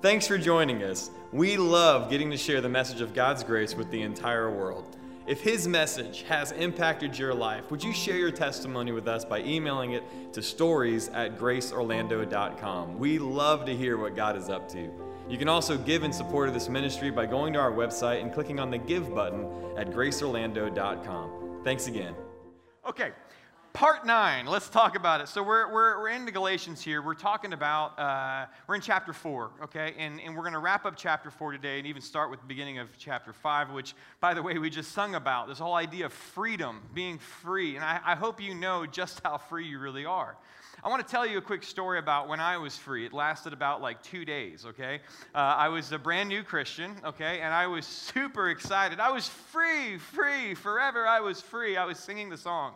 Thanks for joining us. We love getting to share the message of God's grace with the entire world. If His message has impacted your life, would you share your testimony with us by emailing it to stories at graceorlando.com? We love to hear what God is up to. You can also give in support of this ministry by going to our website and clicking on the Give button at graceorlando.com. Thanks again. Okay, part nine. Let's talk about it. So we're, we're, we're in the Galatians here. We're talking about, uh, we're in chapter four, okay? And, and we're going to wrap up chapter four today and even start with the beginning of chapter five, which, by the way, we just sung about this whole idea of freedom, being free. And I, I hope you know just how free you really are. I want to tell you a quick story about when I was free. It lasted about like two days, okay? Uh, I was a brand new Christian, okay? And I was super excited. I was free, free, forever I was free. I was singing the song.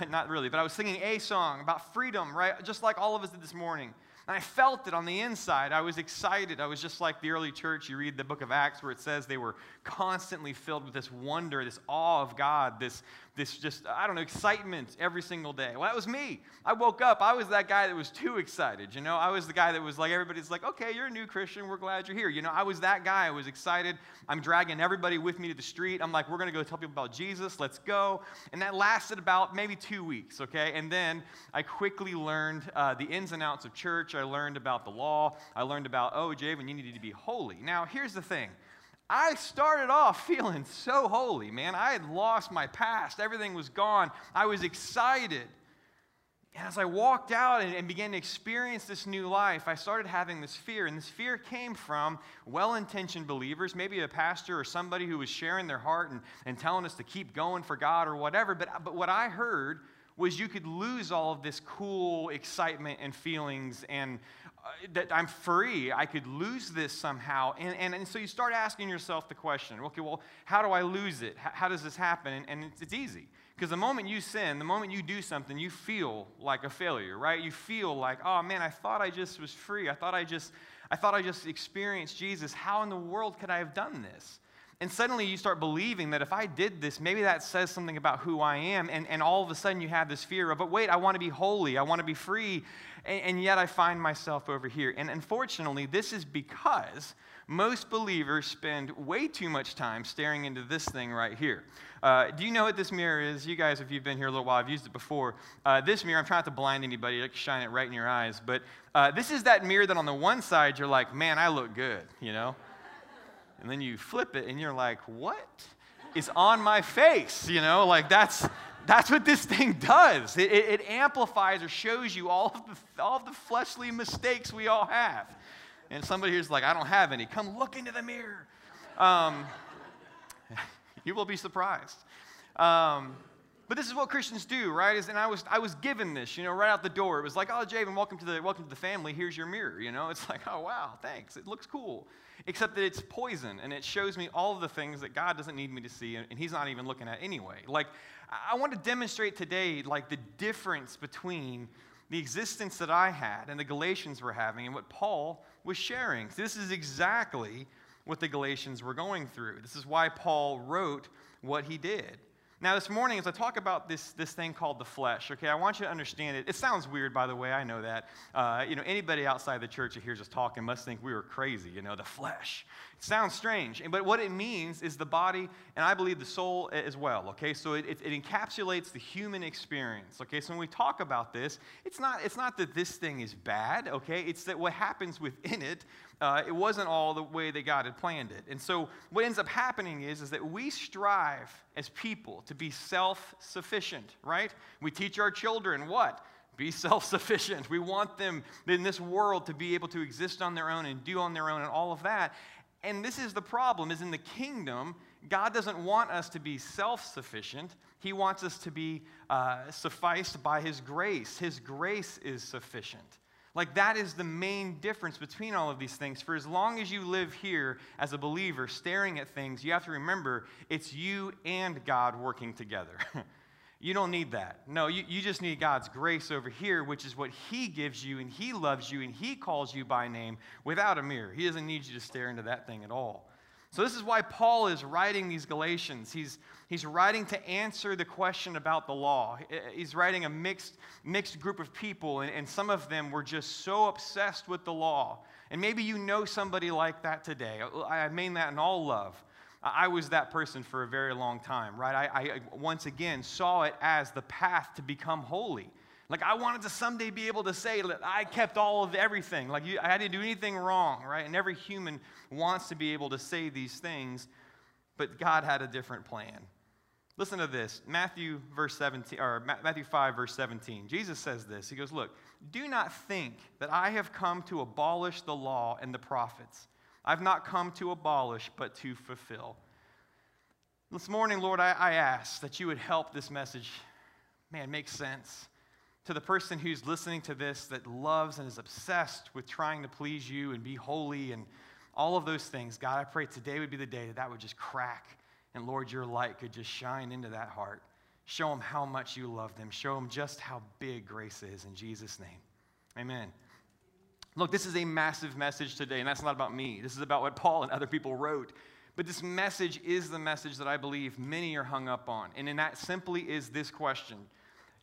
Not really, but I was singing a song about freedom, right? Just like all of us did this morning. And I felt it on the inside. I was excited. I was just like the early church. You read the book of Acts where it says they were constantly filled with this wonder, this awe of God, this, this just, I don't know, excitement every single day. Well, that was me. I woke up, I was that guy that was too excited. You know, I was the guy that was like, everybody's like, okay, you're a new Christian. We're glad you're here. You know, I was that guy. I was excited. I'm dragging everybody with me to the street. I'm like, we're going to go tell people about Jesus. Let's go. And that lasted about maybe two weeks, okay? And then I quickly learned uh, the ins and outs of church. I learned about the law. I learned about, oh, Javen, you needed to be holy. Now, here's the thing. I started off feeling so holy, man. I had lost my past, everything was gone. I was excited. And as I walked out and, and, began to experience this new life, I started having this fear. And this fear came from well intentioned believers, maybe a pastor or somebody who was sharing their heart and, and telling us to keep going for God or whatever. But, but what I heard was you could lose all of this cool excitement and feelings and Uh, that I'm free. I could lose this somehow. And, and, and so you start asking yourself the question okay, well, how do I lose it? How, how does this happen? And, and it's, it's easy. Because the moment you sin, the moment you do something, you feel like a failure, right? You feel like, oh man, I thought I just was free. I thought I just, I thought I just experienced Jesus. How in the world could I have done this? And suddenly you start believing that if I did this, maybe that says something about who I am. And, and all of a sudden you have this fear of, but wait, I want to be holy. I want to be free and, and yet I find myself over here. And unfortunately, this is because most believers spend way too much time staring into this thing right here. Uh, do you know what this mirror is? You guys, if you've been here a little while, I've used it before. Uh, this mirror, I'm trying not to blind anybody, like shine it right in your eyes, but uh, this is that mirror that on the one side you're like, man, I look good, you know? And then you flip it and you're like, what is on my face? You know, like that's that's what this thing does. It, it, it, amplifies or shows you all of, the, all of the fleshly mistakes we all have. And somebody here's like, I don't have any. Come look into the mirror. Um, you will be surprised. Um, but this is what Christians do, right? Is, and I was, I was given this, you know, right out the door. It was like, oh, Javen, welcome to the, welcome to the family. Here's your mirror, you know. It's like, oh, wow, thanks. It looks cool. Except that it's poison, and it shows me all of the things that God doesn't need me to see, and He's not even looking at anyway. Like, I want to demonstrate today, like, the difference between the existence that I had and the Galatians were having and what Paul was sharing. This is exactly what the Galatians were going through. This is why Paul wrote what he did. Now, this morning, as I talk about this, this thing called the flesh, okay, I want you to understand it. It sounds weird, by the way, I know that. Uh, you know, anybody outside the church that hears us talking must think we were crazy, you know, the flesh. It sounds strange, but what it means is the body, and I believe the soul as well, okay? So it, it, it encapsulates the human experience, okay? So when we talk about this, it's not, it's not that this thing is bad, okay? It's that what happens within it uh, it wasn't all the way that God had planned it. And so what ends up happening is, is that we strive as people to be self-sufficient, right? We teach our children what? Be self sufficient. We want them in this world to be able to exist on their own and do on their own and all of that. And this is the problem is in the kingdom, God doesn't want us to be self-sufficient. He wants us to be uh, sufficed by His grace. His grace is sufficient. Like, that is the main difference between all of these things. For as long as you live here as a believer, staring at things, you have to remember it's you and God working together. you don't need that. No, you, you just need God's grace over here, which is what He gives you, and He loves you, and He calls you by name without a mirror. He doesn't need you to stare into that thing at all. So, this is why Paul is writing these Galatians. He's, he's writing to answer the question about the law. He's writing a mixed, mixed group of people, and, and some of them were just so obsessed with the law. And maybe you know somebody like that today. I mean that in all love. I was that person for a very long time, right? I, I once again saw it as the path to become holy. Like I wanted to someday be able to say that I kept all of everything. Like you, I didn't do anything wrong, right? And every human wants to be able to say these things, but God had a different plan. Listen to this. Matthew verse 17 or Matthew 5 verse 17. Jesus says this. He goes, "Look, do not think that I have come to abolish the law and the prophets. I've not come to abolish, but to fulfill." This morning, Lord, I, I ask that you would help this message, man, make sense to the person who's listening to this that loves and is obsessed with trying to please you and be holy and all of those things, God, I pray today would be the day that that would just crack and Lord, your light could just shine into that heart. Show them how much you love them. Show them just how big grace is in Jesus' name. Amen. Look, this is a massive message today, and that's not about me. This is about what Paul and other people wrote. But this message is the message that I believe many are hung up on. And in that simply is this question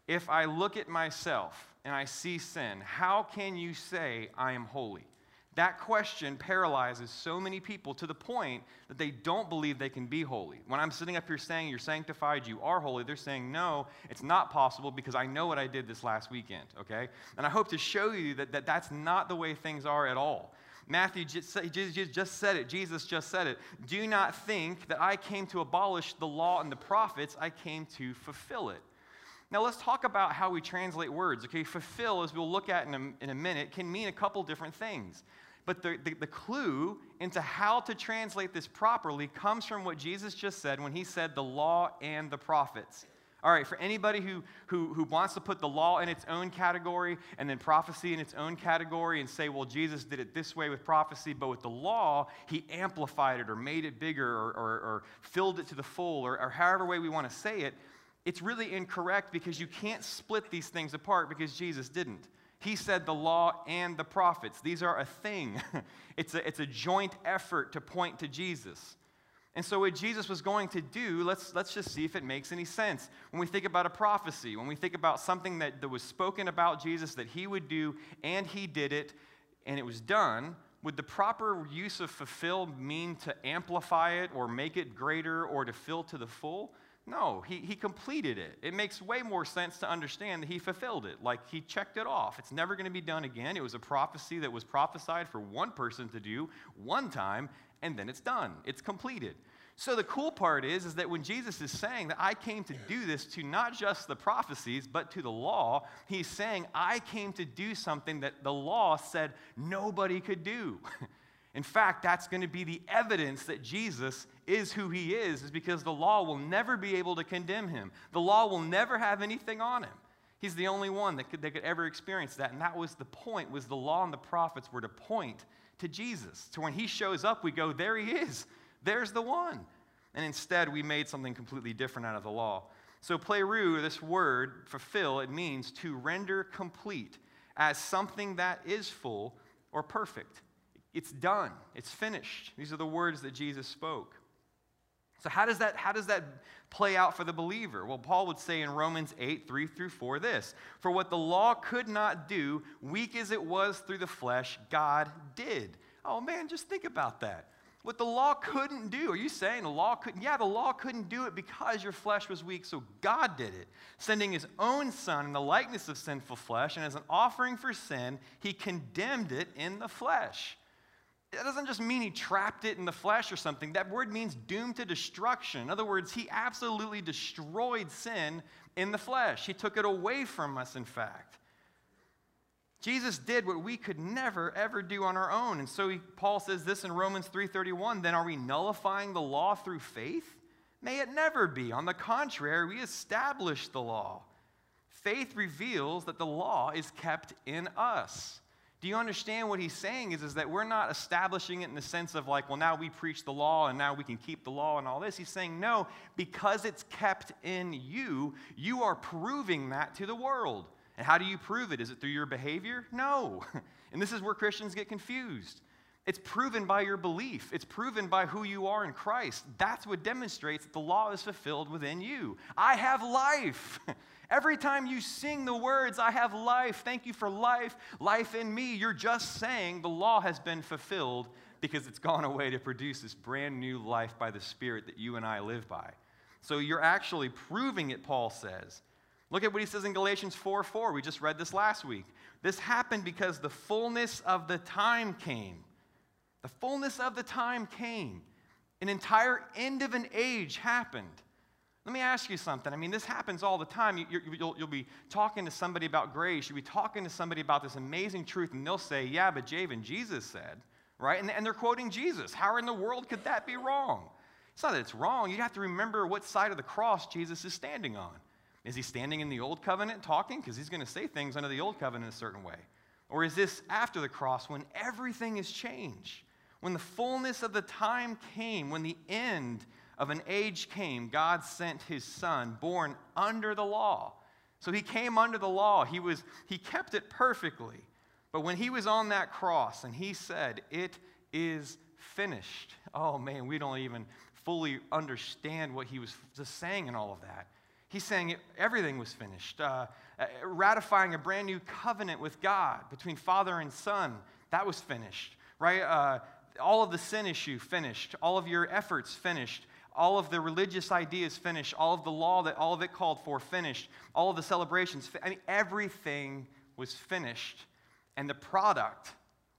if I look at myself and I see sin, how can you say I am holy? That question paralyzes so many people to the point that they don't believe they can be holy. When I'm sitting up here saying you're sanctified, you are holy, they're saying, no, it's not possible because I know what I did this last weekend, okay? And I hope to show you that, that that's not the way things are at all. Matthew just, just said it, Jesus just said it. Do not think that I came to abolish the law and the prophets, I came to fulfill it. Now, let's talk about how we translate words. Okay, fulfill, as we'll look at in a, in a minute, can mean a couple different things. But the, the, the, clue into how to translate this properly comes from what Jesus just said when he said the law and the prophets. All right, for anybody who, who, who wants to put the law in its own category and then prophecy in its own category and say, well, Jesus did it this way with prophecy, but with the law, he amplified it or made it bigger or, or, or filled it to the full or, or however way we want to say it, it's really incorrect because you can't split these things apart because Jesus didn't. He said the law and the prophets. These are a thing, it's, a, it's a joint effort to point to Jesus. And so, what Jesus was going to do, let's, let's just see if it makes any sense. When we think about a prophecy, when we think about something that, that was spoken about Jesus that he would do, and he did it, and it was done, would the proper use of fulfill mean to amplify it or make it greater or to fill to the full? No, he, he completed it. It makes way more sense to understand that he fulfilled it. Like he checked it off. It's never going to be done again. It was a prophecy that was prophesied for one person to do one time, and then it's done. It's completed. So the cool part is, is that when Jesus is saying that I came to do this to not just the prophecies, but to the law, he's saying I came to do something that the law said nobody could do. In fact, that's going to be the evidence that Jesus is who he is, is because the law will never be able to condemn him. The law will never have anything on him. He's the only one that could, that could ever experience that. And that was the point, was the law and the prophets were to point to Jesus. To when he shows up, we go, there he is. There's the one. And instead, we made something completely different out of the law. So, pleroo, this word, fulfill, it means to render complete as something that is full or perfect. It's done, it's finished. These are the words that Jesus spoke. So, how does that, how does that play out for the believer? Well, Paul would say in Romans 8, 3 through 4 this For what the law could not do, weak as it was through the flesh, God did. Oh man, just think about that. What the law couldn't do. Are you saying the law couldn't? Yeah, the law couldn't do it because your flesh was weak, so God did it, sending his own son in the likeness of sinful flesh, and as an offering for sin, he condemned it in the flesh that doesn't just mean he trapped it in the flesh or something. That word means doomed to destruction. In other words, he absolutely destroyed sin in the flesh. He took it away from us, in fact. Jesus did what we could never ever do on our own. And so he, Paul says this in Romans 3:31, then are we nullifying the law through faith? May it never be. On the contrary, we establish the law. Faith reveals that the law is kept in us. Do you understand what he's saying is, is that we're not establishing it in the sense of like, well, now we preach the law and now we can keep the law and all this. He's saying, no, because it's kept in you, you are proving that to the world. And how do you prove it? Is it through your behavior? No. And this is where Christians get confused. It's proven by your belief. It's proven by who you are in Christ. That's what demonstrates that the law is fulfilled within you. I have life. Every time you sing the words, I have life, thank you for life, life in me, you're just saying the law has been fulfilled because it's gone away to produce this brand new life by the Spirit that you and I live by. So you're actually proving it, Paul says. Look at what he says in Galatians 4 4. We just read this last week. This happened because the fullness of the time came. The fullness of the time came. An entire end of an age happened. Let me ask you something. I mean, this happens all the time. You, will you'll be talking to somebody about grace. You'll be talking to somebody about this amazing truth, and they'll say, Yeah, but Javen, Jesus said, right? And, and they're quoting Jesus. How in the world could that be wrong? It's not that it's wrong. You have to remember what side of the cross Jesus is standing on. Is he standing in the old covenant talking? Because he's going to say things under the old covenant a certain way. Or is this after the cross when everything is changed? When the fullness of the time came, when the end of an age came, God sent his son, born under the law. So he came under the law. He, was, he kept it perfectly. But when he was on that cross and he said, It is finished, oh man, we don't even fully understand what he was just saying in all of that. He's saying everything was finished, uh, uh, ratifying a brand new covenant with God between Father and Son. That was finished, right? Uh, all of the sin issue finished, all of your efforts finished, all of the religious ideas finished, all of the law that all of it called for finished, all of the celebrations. I mean, everything was finished, and the product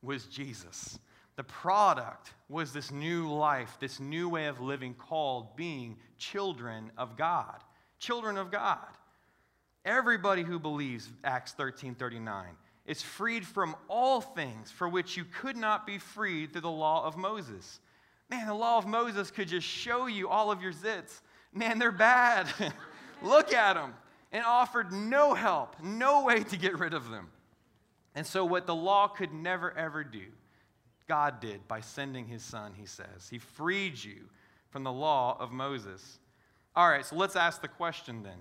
was Jesus. The product was this new life, this new way of living called being children of God children of God. Everybody who believes, Acts 13 39, is freed from all things for which you could not be freed through the law of Moses. Man, the law of Moses could just show you all of your zits. Man, they're bad. Look at them. And offered no help, no way to get rid of them. And so, what the law could never ever do, God did by sending his son, he says. He freed you from the law of Moses. All right, so let's ask the question then.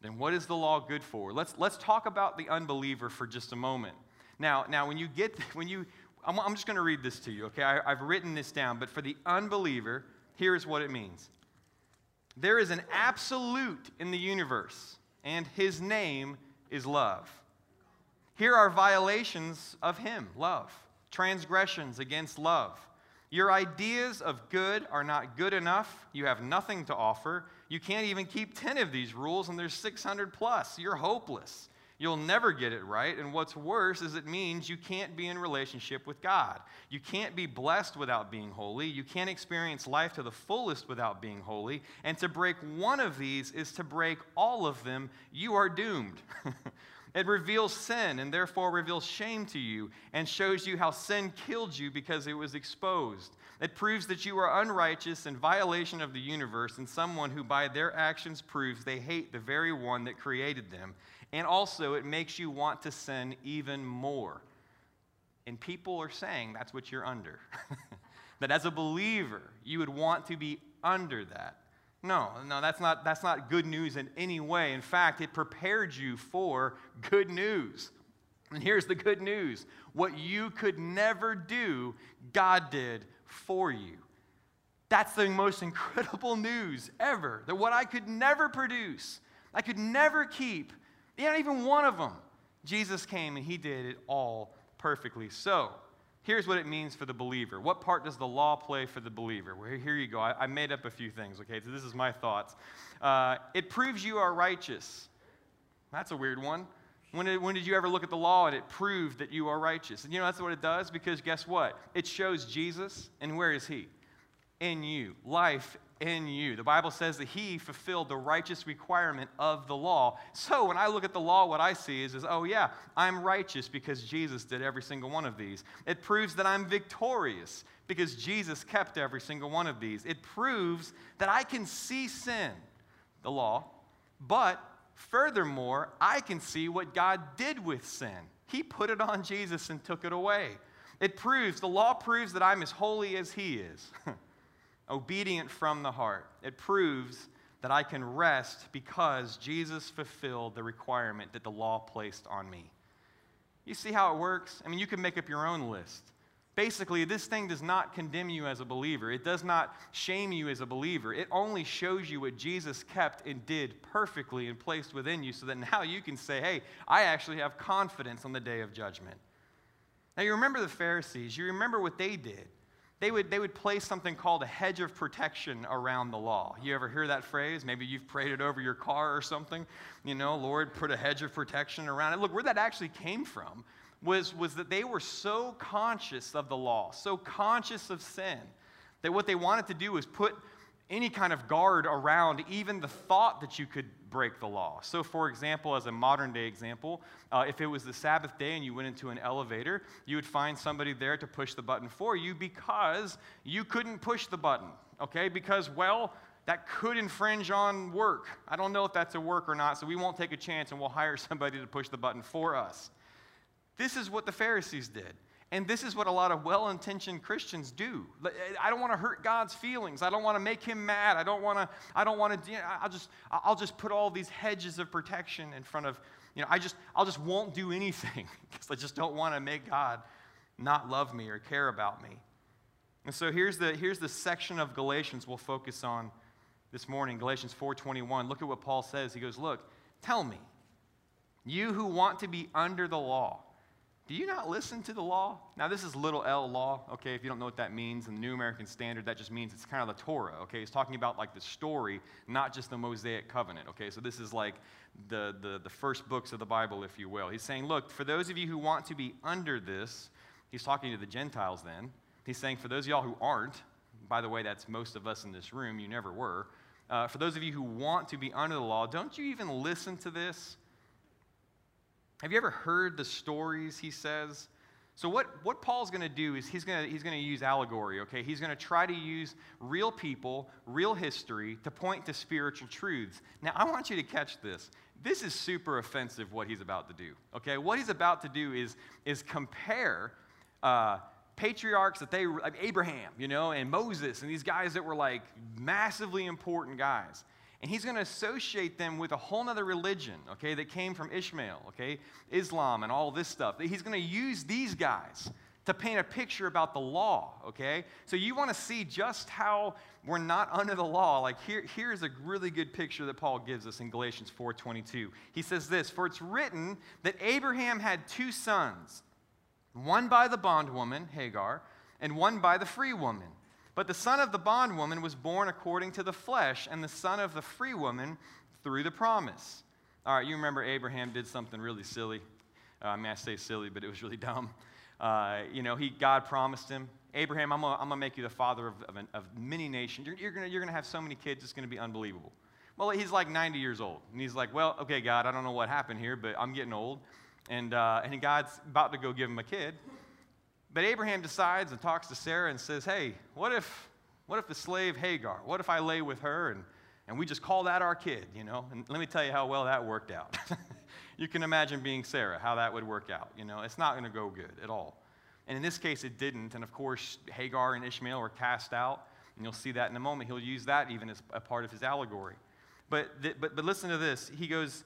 Then what is the law good for? Let's, let's talk about the unbeliever for just a moment. Now, now when you get, when you, I'm, I'm just going to read this to you, okay? I, I've written this down, but for the unbeliever, here's what it means. There is an absolute in the universe, and his name is love. Here are violations of him, love, transgressions against love. Your ideas of good are not good enough. You have nothing to offer. You can't even keep 10 of these rules, and there's 600 plus. You're hopeless. You'll never get it right. And what's worse is it means you can't be in relationship with God. You can't be blessed without being holy. You can't experience life to the fullest without being holy. And to break one of these is to break all of them. You are doomed. It reveals sin and therefore reveals shame to you and shows you how sin killed you because it was exposed. It proves that you are unrighteous in violation of the universe and someone who by their actions proves they hate the very one that created them. And also, it makes you want to sin even more. And people are saying that's what you're under. that as a believer, you would want to be under that. No, no, that's not, that's not good news in any way. In fact, it prepared you for good news. And here's the good news what you could never do, God did for you. That's the most incredible news ever. That what I could never produce, I could never keep, not even one of them, Jesus came and He did it all perfectly. So, here's what it means for the believer. What part does the law play for the believer? Well, here you go. I, I made up a few things, okay? So this is my thoughts. Uh, it proves you are righteous. That's a weird one. When did, when did you ever look at the law and it proved that you are righteous? And you know that's what it does? Because guess what? It shows Jesus, and where is he? In you. Life in you. The Bible says that he fulfilled the righteous requirement of the law. So when I look at the law, what I see is, is, oh yeah, I'm righteous because Jesus did every single one of these. It proves that I'm victorious because Jesus kept every single one of these. It proves that I can see sin, the law, but furthermore, I can see what God did with sin. He put it on Jesus and took it away. It proves, the law proves that I'm as holy as he is. obedient from the heart. It proves that I can rest because Jesus fulfilled the requirement that the law placed on me. You see how it works? I mean, you can make up your own list. Basically, this thing does not condemn you as a believer. It does not shame you as a believer. It only shows you what Jesus kept and did perfectly and placed within you so that now you can say, hey, I actually have confidence on the day of judgment. Now, you remember the Pharisees. You remember what they did. They would, they would place something called a hedge of protection around the law. You ever hear that phrase? Maybe you've prayed it over your car or something. You know, Lord, put a hedge of protection around it. Look, where that actually came from was, was that they were so conscious of the law, so conscious of sin, that what they wanted to do was put any kind of guard around even the thought that you could break the law. So, for example, as a modern day example, uh, if it was the Sabbath day and you went into an elevator, you would find somebody there to push the button for you because you couldn't push the button, okay? Because, well, that could infringe on work. I don't know if that's a work or not, so we won't take a chance and we'll hire somebody to push the button for us. This is what the Pharisees did. And this is what a lot of well intentioned Christians do. I don't want to hurt God's feelings. I don't want to make him mad. I don't want to, I don't want to, you know, I'll just, I'll just put all these hedges of protection in front of, you know, I just, I'll just won't do anything because I just don't want to make God not love me or care about me. And so here's the, here's the section of Galatians we'll focus on this morning, Galatians 4.21. Look at what Paul says. He goes, look, tell me, you who want to be under the law, do you not listen to the law? Now, this is little l law, okay? If you don't know what that means in the New American Standard, that just means it's kind of the Torah, okay? It's talking about like the story, not just the Mosaic covenant, okay? So this is like the, the, the first books of the Bible, if you will. He's saying, look, for those of you who want to be under this, he's talking to the Gentiles then. He's saying, for those of y'all who aren't, by the way, that's most of us in this room, you never were. Uh, for those of you who want to be under the law, don't you even listen to this? Have you ever heard the stories he says? So, what, what Paul's going to do is he's going he's to use allegory, okay? He's going to try to use real people, real history to point to spiritual truths. Now, I want you to catch this. This is super offensive what he's about to do, okay? What he's about to do is, is compare uh, patriarchs that they, like Abraham, you know, and Moses, and these guys that were like massively important guys. And he's going to associate them with a whole other religion, okay, that came from Ishmael, okay, Islam and all this stuff. He's going to use these guys to paint a picture about the law, okay? So you want to see just how we're not under the law. Like here, here's a really good picture that Paul gives us in Galatians 4:22. He says this, "For it's written that Abraham had two sons, one by the bondwoman, Hagar, and one by the free woman." But the son of the bondwoman was born according to the flesh, and the son of the free woman through the promise. All right, you remember Abraham did something really silly. Uh, I mean, I say silly, but it was really dumb. Uh, you know, he, God promised him, Abraham, I'm going to make you the father of, of, an, of many nations. You're, you're going to have so many kids, it's going to be unbelievable. Well, he's like 90 years old. And he's like, well, okay, God, I don't know what happened here, but I'm getting old. And, uh, and God's about to go give him a kid. But Abraham decides and talks to Sarah and says, Hey, what if, what if the slave Hagar, what if I lay with her and, and we just call that our kid, you know? And let me tell you how well that worked out. you can imagine being Sarah, how that would work out, you know? It's not going to go good at all. And in this case, it didn't. And of course, Hagar and Ishmael were cast out. And you'll see that in a moment. He'll use that even as a part of his allegory. But, th- but, but listen to this. He goes,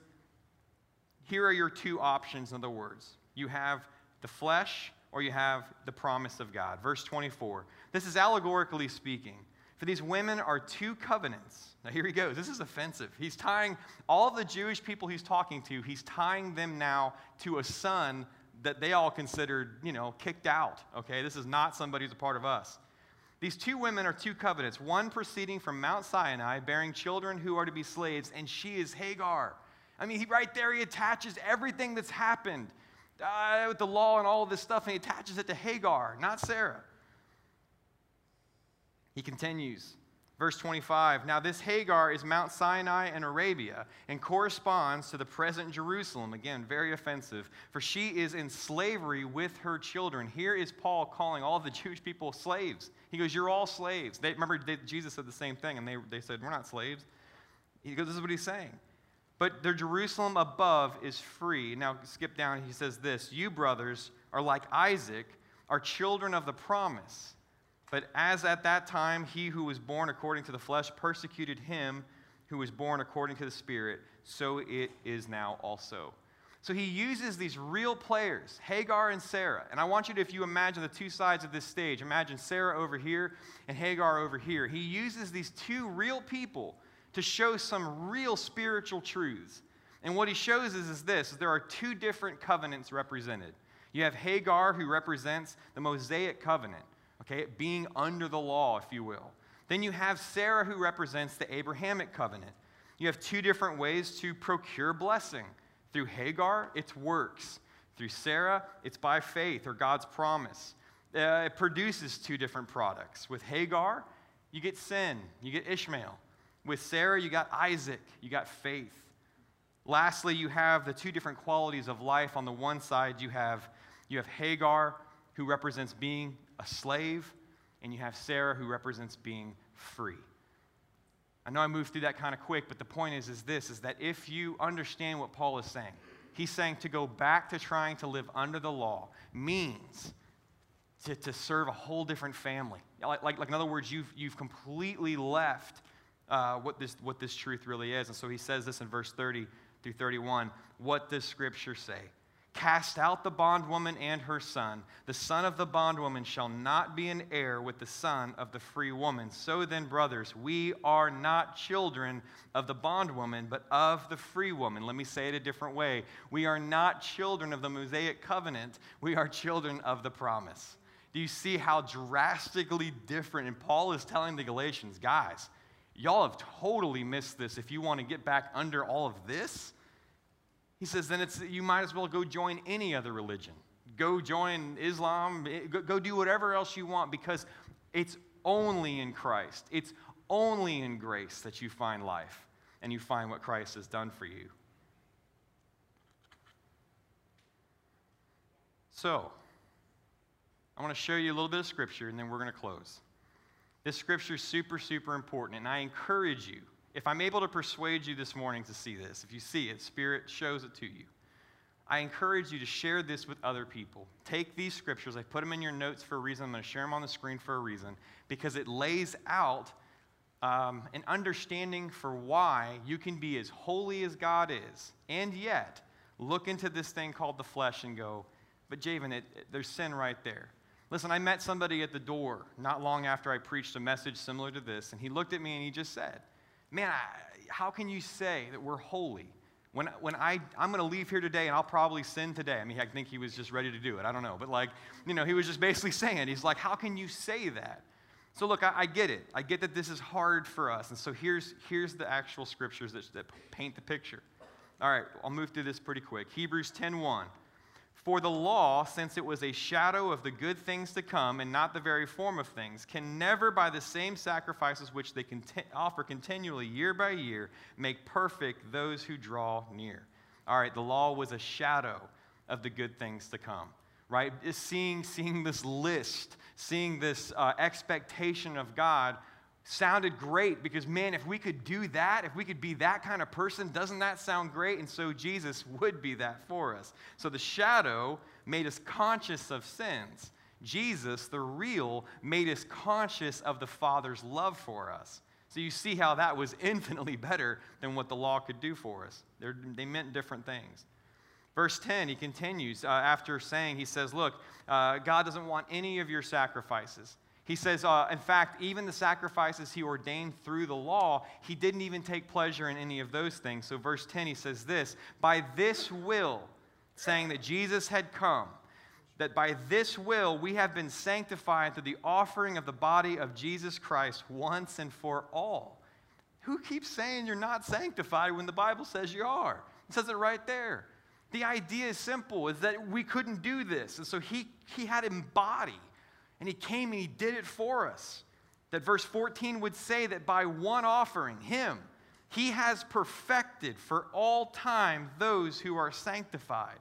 Here are your two options, in other words. You have the flesh or you have the promise of God. Verse 24. This is allegorically speaking. For these women are two covenants. Now, here he goes. This is offensive. He's tying all the Jewish people he's talking to, he's tying them now to a son that they all considered, you know, kicked out. Okay? This is not somebody who's a part of us. These two women are two covenants, one proceeding from Mount Sinai, bearing children who are to be slaves, and she is Hagar. I mean, he, right there, he attaches everything that's happened uh, with the law and all this stuff, and he attaches it to Hagar, not Sarah. He continues, verse 25 Now, this Hagar is Mount Sinai in Arabia and corresponds to the present Jerusalem. Again, very offensive, for she is in slavery with her children. Here is Paul calling all the Jewish people slaves. He goes, You're all slaves. They, remember, they, Jesus said the same thing, and they, they said, We're not slaves. He goes, This is what he's saying. But the Jerusalem above is free. Now, skip down, he says this You, brothers, are like Isaac, are children of the promise. But as at that time he who was born according to the flesh persecuted him who was born according to the Spirit, so it is now also. So he uses these real players, Hagar and Sarah. And I want you to, if you imagine the two sides of this stage, imagine Sarah over here and Hagar over here. He uses these two real people to show some real spiritual truths. And what he shows is, is this is there are two different covenants represented. You have Hagar, who represents the Mosaic covenant, okay, being under the law, if you will. Then you have Sarah, who represents the Abrahamic covenant. You have two different ways to procure blessing. Through Hagar, it's works. Through Sarah, it's by faith or God's promise. Uh, it produces two different products. With Hagar, you get sin, you get Ishmael. With Sarah, you got Isaac, you got faith. Lastly, you have the two different qualities of life. On the one side, you have, you have Hagar, who represents being a slave, and you have Sarah, who represents being free. I know I moved through that kind of quick, but the point is, is this, is that if you understand what Paul is saying, he's saying to go back to trying to live under the law means to, to serve a whole different family. Like, like, like in other words, you've, you've completely left uh, what, this, what this truth really is. And so he says this in verse 30 through 31. What does Scripture say? Cast out the bondwoman and her son. The son of the bondwoman shall not be an heir with the son of the free woman. So then, brothers, we are not children of the bondwoman, but of the free woman. Let me say it a different way. We are not children of the Mosaic covenant, we are children of the promise. Do you see how drastically different? And Paul is telling the Galatians, guys, y'all have totally missed this if you want to get back under all of this he says, then it's, you might as well go join any other religion. Go join Islam, eh, go, go do whatever else you want because it's only in Christ. It's only in grace that you find life and you find what Christ has done for you. So, I want to show you a little bit of scripture and then we're going to close. This scripture is super, super important, and I encourage you if I'm able to persuade you this morning to see this, if you see it, Spirit shows it to you. I encourage you to share this with other people. Take these scriptures, I put them in your notes for a reason. I'm going to share them on the screen for a reason because it lays out um, an understanding for why you can be as holy as God is and yet look into this thing called the flesh and go, but Javen, it, it, there's sin right there. Listen, I met somebody at the door not long after I preached a message similar to this, and he looked at me and he just said, man, I, how can you say that we're holy? When, when I, I'm going to leave here today and I'll probably sin today. I mean, I think he was just ready to do it. I don't know. But, like, you know, he was just basically saying, he's like, how can you say that? So, look, I, I get it. I get that this is hard for us. And so, here's, here's the actual scriptures that, that paint the picture. All right, I'll move through this pretty quick. Hebrews 10.1. For the law, since it was a shadow of the good things to come and not the very form of things, can never, by the same sacrifices which they conti- offer continually year by year, make perfect those who draw near. All right, the law was a shadow of the good things to come, right? Is Seeing, seeing this list, seeing this uh, expectation of God sounded great because, man, if we could do that, if we could be that kind of person, doesn't that sound great? And so Jesus would be that for us. So the shadow made us conscious of sins. Jesus, the real, made us conscious of the Father's love for us. So you see how that was infinitely better than what the law could do for us. They're, they meant different things. Verse 10, he continues uh, after saying, he says, Look, uh, God doesn't want any of your sacrifices. He says, uh, in fact, even the sacrifices he ordained through the law, he didn't even take pleasure in any of those things. So, verse 10, he says this By this will, saying that Jesus had come, that by this will we have been sanctified through the offering of the body of Jesus Christ once and for all. Who keeps saying you're not sanctified when the Bible says you are? It says it right there. The idea is simple, is that we couldn't do this. And so he, he had embodied and he came and he did it for us. That verse 14 would say that by one offering, him, he has perfected for all time those who are sanctified.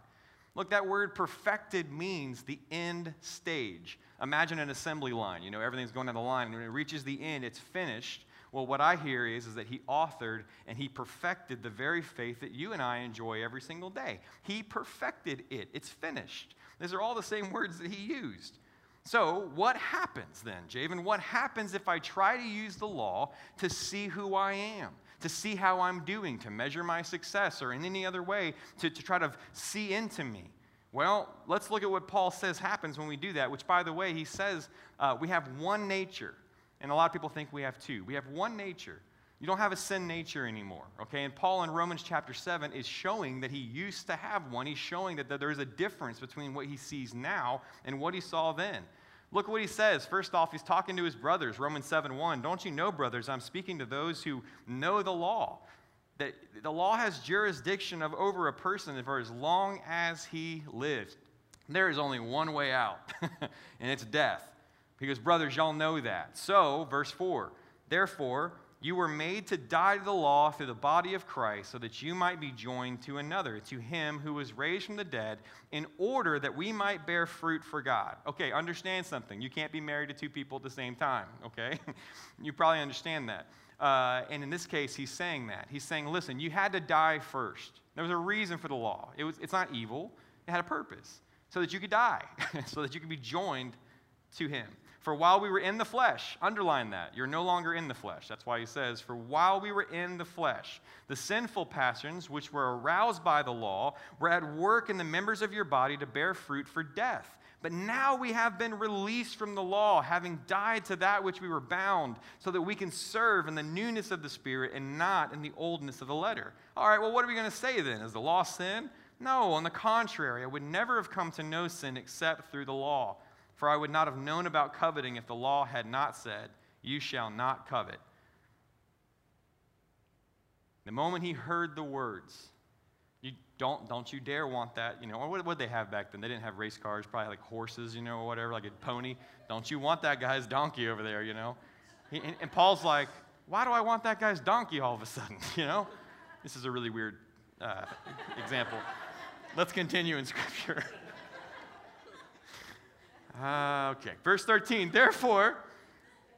Look, that word perfected means the end stage. Imagine an assembly line. You know, everything's going down the line, and when it reaches the end, it's finished. Well, what I hear is, is that he authored and he perfected the very faith that you and I enjoy every single day. He perfected it, it's finished. These are all the same words that he used. So, what happens then, Javen? What happens if I try to use the law to see who I am, to see how I'm doing, to measure my success, or in any other way to, to try to see into me. Well, let's look at what Paul says happens when we do that, which, by the way, he says uh, we have one nature. And a lot of people think we have two. We have one nature. You don't have a sin nature anymore, okay? And Paul in Romans chapter 7 is showing that he used to have one. He's showing that that there's a difference between what he sees now and what he saw then. Look what he says. First off, he's talking to his brothers, Romans 7 1. Don't you know, brothers, I'm speaking to those who know the law that the law has jurisdiction of over a person for as long as he lives. There is only one way out, and it's death. Because, brothers, y'all know that. So, verse 4 Therefore, you were made to die to the law through the body of Christ, so that you might be joined to another, to him who was raised from the dead, in order that we might bear fruit for God. Okay, understand something. You can't be married to two people at the same time, okay? you probably understand that. Uh, and in this case, he's saying that. He's saying, listen, you had to die first. There was a reason for the law. It was, it's not evil, it had a purpose so that you could die, so that you could be joined to him. For while we were in the flesh, underline that, you're no longer in the flesh. That's why he says, For while we were in the flesh, the sinful passions which were aroused by the law were at work in the members of your body to bear fruit for death. But now we have been released from the law, having died to that which we were bound, so that we can serve in the newness of the Spirit and not in the oldness of the letter. All right, well, what are we going to say then? Is the law sin? No, on the contrary, I would never have come to know sin except through the law. For I would not have known about coveting if the law had not said, You shall not covet. The moment he heard the words, you don't, don't you dare want that, you know, or what would they have back then? They didn't have race cars, probably like horses, you know, or whatever, like a pony. Don't you want that guy's donkey over there, you know? He, and, and, Paul's like, why do I want that guy's donkey all of a sudden, you know? This is a really weird uh, example. Let's continue in Scripture. Uh, okay, verse 13. Therefore,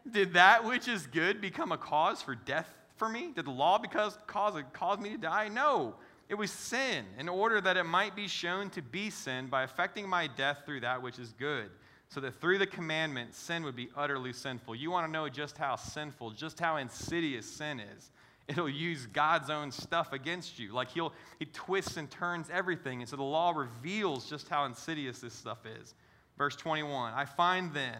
did that which is good become a cause for death for me? Did the law because cause, cause me to die? No. It was sin, in order that it might be shown to be sin by affecting my death through that which is good, so that through the commandment, sin would be utterly sinful. You want to know just how sinful, just how insidious sin is. It'll use God's own stuff against you. Like he'll, he twists and turns everything. And so the law reveals just how insidious this stuff is. Verse 21 I find then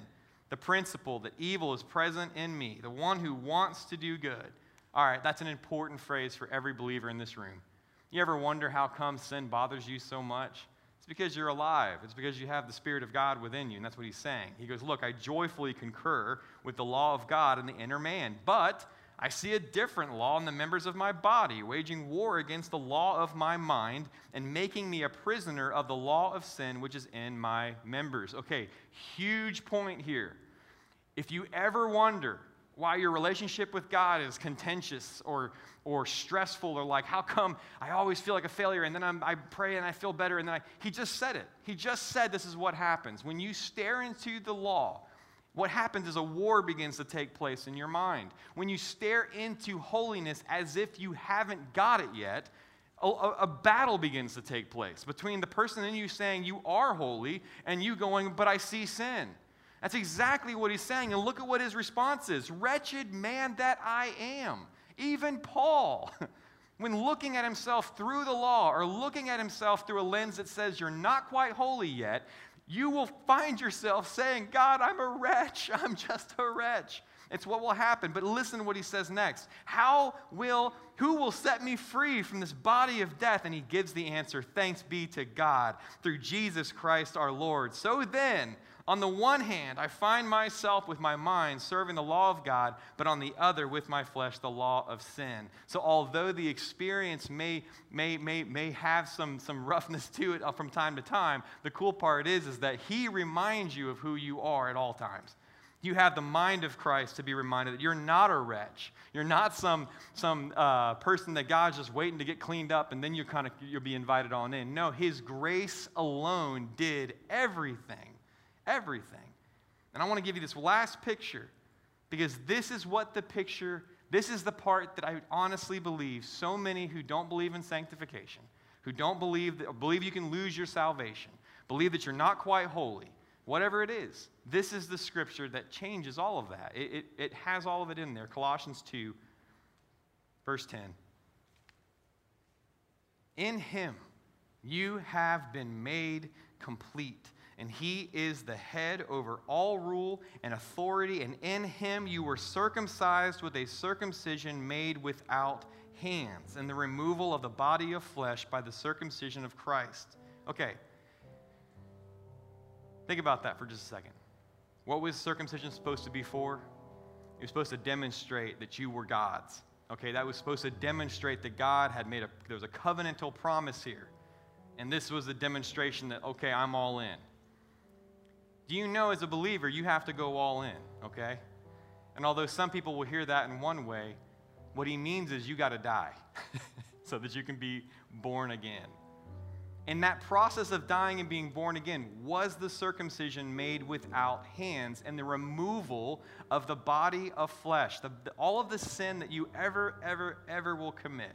the principle that evil is present in me, the one who wants to do good. All right, that's an important phrase for every believer in this room. You ever wonder how come sin bothers you so much? It's because you're alive. It's because you have the Spirit of God within you. And that's what he's saying. He goes, Look, I joyfully concur with the law of God in the inner man, but I see a different law in the members of my body, waging war against the law of my mind and making me a prisoner of the law of sin which is in my members. Okay, huge point here. If you ever wonder, why your relationship with God is contentious or, or stressful or like, how come I always feel like a failure and then I'm, i pray and I feel better and then I, he just said it. He just said this is what happens. When you stare into the law, what happens is a war begins to take place in your mind. When you stare into holiness as if you haven't got it yet, a, a, battle begins to take place between the person in you saying you are holy and you going, but I see sin. That's exactly what he's saying. And look at what his response is Wretched man that I am. Even Paul, when looking at himself through the law or looking at himself through a lens that says you're not quite holy yet, you will find yourself saying, God, I'm a wretch. I'm just a wretch. It's what will happen. But listen to what he says next. How will, who will set me free from this body of death? And he gives the answer Thanks be to God through Jesus Christ our Lord. So then, on the one hand, I find myself with my mind serving the law of God, but on the other, with my flesh, the law of sin. So, although the experience may, may, may, may have some, some roughness to it from time to time, the cool part is, is that He reminds you of who you are at all times. You have the mind of Christ to be reminded that you're not a wretch. You're not some, some uh, person that God's just waiting to get cleaned up and then you kind of you'll be invited on in. No, His grace alone did everything everything. And I want to give you this last picture because this is what the picture, this is the part that I honestly believe so many who don't believe in sanctification, who don't believe that, believe you can lose your salvation, believe that you're not quite holy, whatever it is, this is the scripture that changes all of that. It, it, it has all of it in there. Colossians 2 Verse 10 In him you have been made complete, and he is the head over all rule and authority, and in him you were circumcised with a circumcision made without hands, and the removal of the body of flesh by the circumcision of Christ. Okay. Think about that for just a second. What was circumcision supposed to be for? It was supposed to demonstrate that you were God's. Okay, that was supposed to demonstrate that God had made a, there was a covenantal promise here. And this was a demonstration that, okay, I'm all in. Do you know as a believer, you have to go all in, okay? And although some people will hear that in one way, what he means is you got to die so that you can be born again. And that process of dying and being born again was the circumcision made without hands and the removal of the body of flesh. The, the, all of the sin that you ever, ever, ever will commit,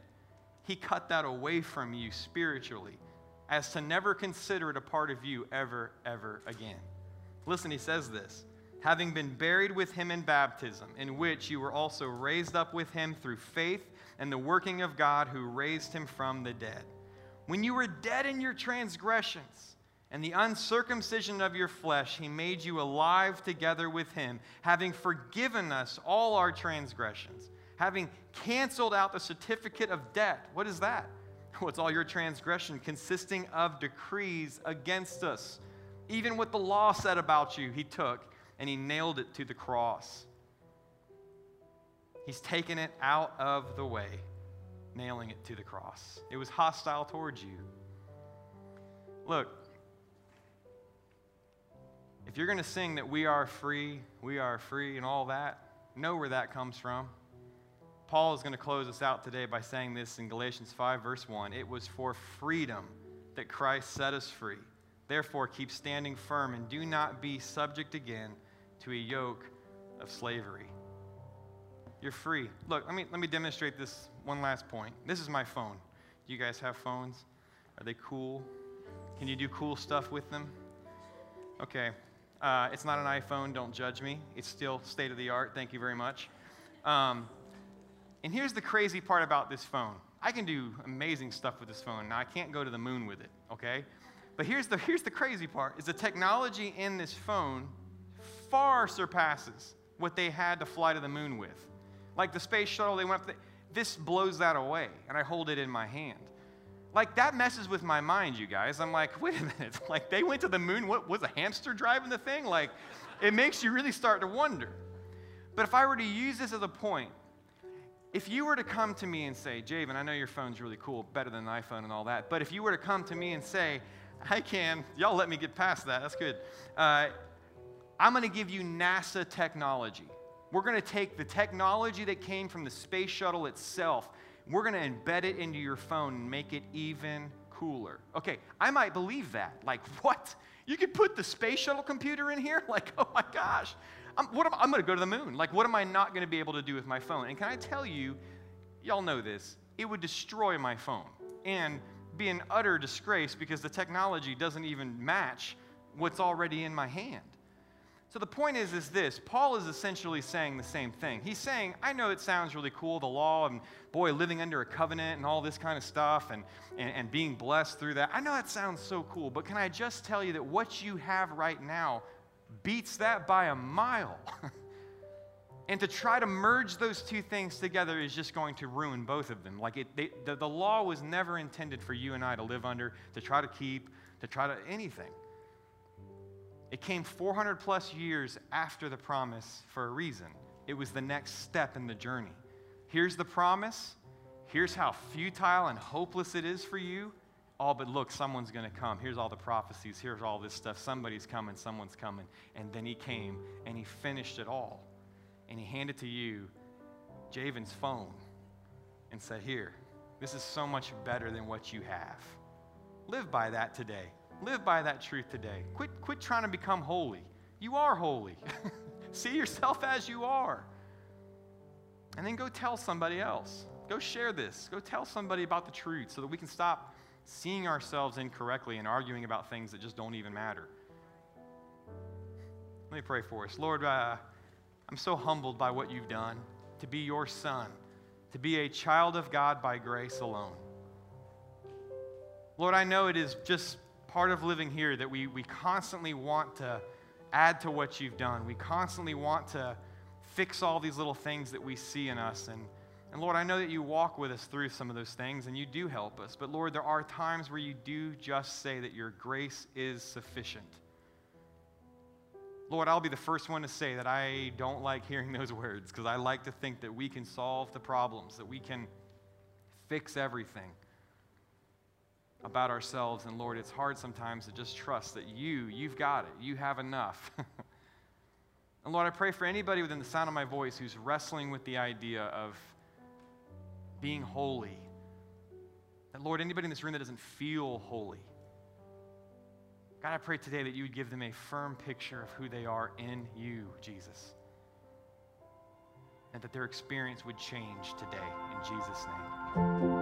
he cut that away from you spiritually as to never consider it a part of you ever, ever again. Listen, he says this having been buried with him in baptism, in which you were also raised up with him through faith and the working of God who raised him from the dead. When you were dead in your transgressions and the uncircumcision of your flesh, he made you alive together with him, having forgiven us all our transgressions, having canceled out the certificate of debt. What is that? What's all your transgression consisting of decrees against us? Even what the law said about you, he took and he nailed it to the cross. He's taken it out of the way, nailing it to the cross. It was hostile towards you. Look, if you're going to sing that we are free, we are free, and all that, know where that comes from. Paul is going to close us out today by saying this in Galatians 5, verse 1. It was for freedom that Christ set us free. Therefore, keep standing firm and do not be subject again to a yoke of slavery. You're free. Look, let me, let me demonstrate this one last point. This is my phone. Do you guys have phones? Are they cool? Can you do cool stuff with them? Okay. Uh, it's not an iPhone. Don't judge me. It's still state of the art. Thank you very much. Um, and here's the crazy part about this phone I can do amazing stuff with this phone. Now, I can't go to the moon with it, okay? But here's the, here's the crazy part is the technology in this phone far surpasses what they had to fly to the moon with. Like the space shuttle, they went up, the, this blows that away, and I hold it in my hand. Like that messes with my mind, you guys. I'm like, wait a minute, like they went to the moon, what was a hamster driving the thing? Like, it makes you really start to wonder. But if I were to use this as a point, if you were to come to me and say, Javen, I know your phone's really cool, better than an iPhone and all that, but if you were to come to me and say, I can, y'all let me get past that, that's good. Uh, I'm going to give you NASA technology. We're going to take the technology that came from the space shuttle itself, we're going to embed it into your phone and make it even cooler. Okay, I might believe that. Like, what? You could put the space shuttle computer in here? Like, oh my gosh. I'm, I'm going to go to the moon. Like, what am I not going to be able to do with my phone? And can I tell you, y'all know this, it would destroy my phone and be an utter disgrace because the technology doesn't even match what's already in my hand. So the point is, is this Paul is essentially saying the same thing. He's saying, I know it sounds really cool, the law, and boy, living under a covenant and all this kind of stuff, and, and, and being blessed through that. I know that sounds so cool, but can I just tell you that what you have right now beats that by a mile? and to try to merge those two things together is just going to ruin both of them. Like it, they, the, the law was never intended for you and I to live under, to try to keep, to try to anything. It came 400 plus years after the promise for a reason. It was the next step in the journey. Here's the promise. Here's how futile and hopeless it is for you. Oh, but look, someone's going to come. Here's all the prophecies. Here's all this stuff. Somebody's coming. Someone's coming. And then he came and he finished it all. And he handed to you Javen's phone and said, Here, this is so much better than what you have. Live by that today. Live by that truth today. Quit, quit trying to become holy. You are holy. See yourself as you are. And then go tell somebody else. Go share this. Go tell somebody about the truth so that we can stop seeing ourselves incorrectly and arguing about things that just don't even matter. Let me pray for us. Lord, uh, I'm so humbled by what you've done to be your son, to be a child of God by grace alone. Lord, I know it is just part of living here that we, we constantly want to add to what you've done. We constantly want to fix all these little things that we see in us. And, and Lord, I know that you walk with us through some of those things and you do help us. But Lord, there are times where you do just say that your grace is sufficient. Lord, I'll be the first one to say that I don't like hearing those words because I like to think that we can solve the problems, that we can fix everything about ourselves. And Lord, it's hard sometimes to just trust that you, you've got it, you have enough. and Lord, I pray for anybody within the sound of my voice who's wrestling with the idea of being holy. And Lord, anybody in this room that doesn't feel holy. God, I pray today that you would give them a firm picture of who they are in you, Jesus. And that their experience would change today. In Jesus' name.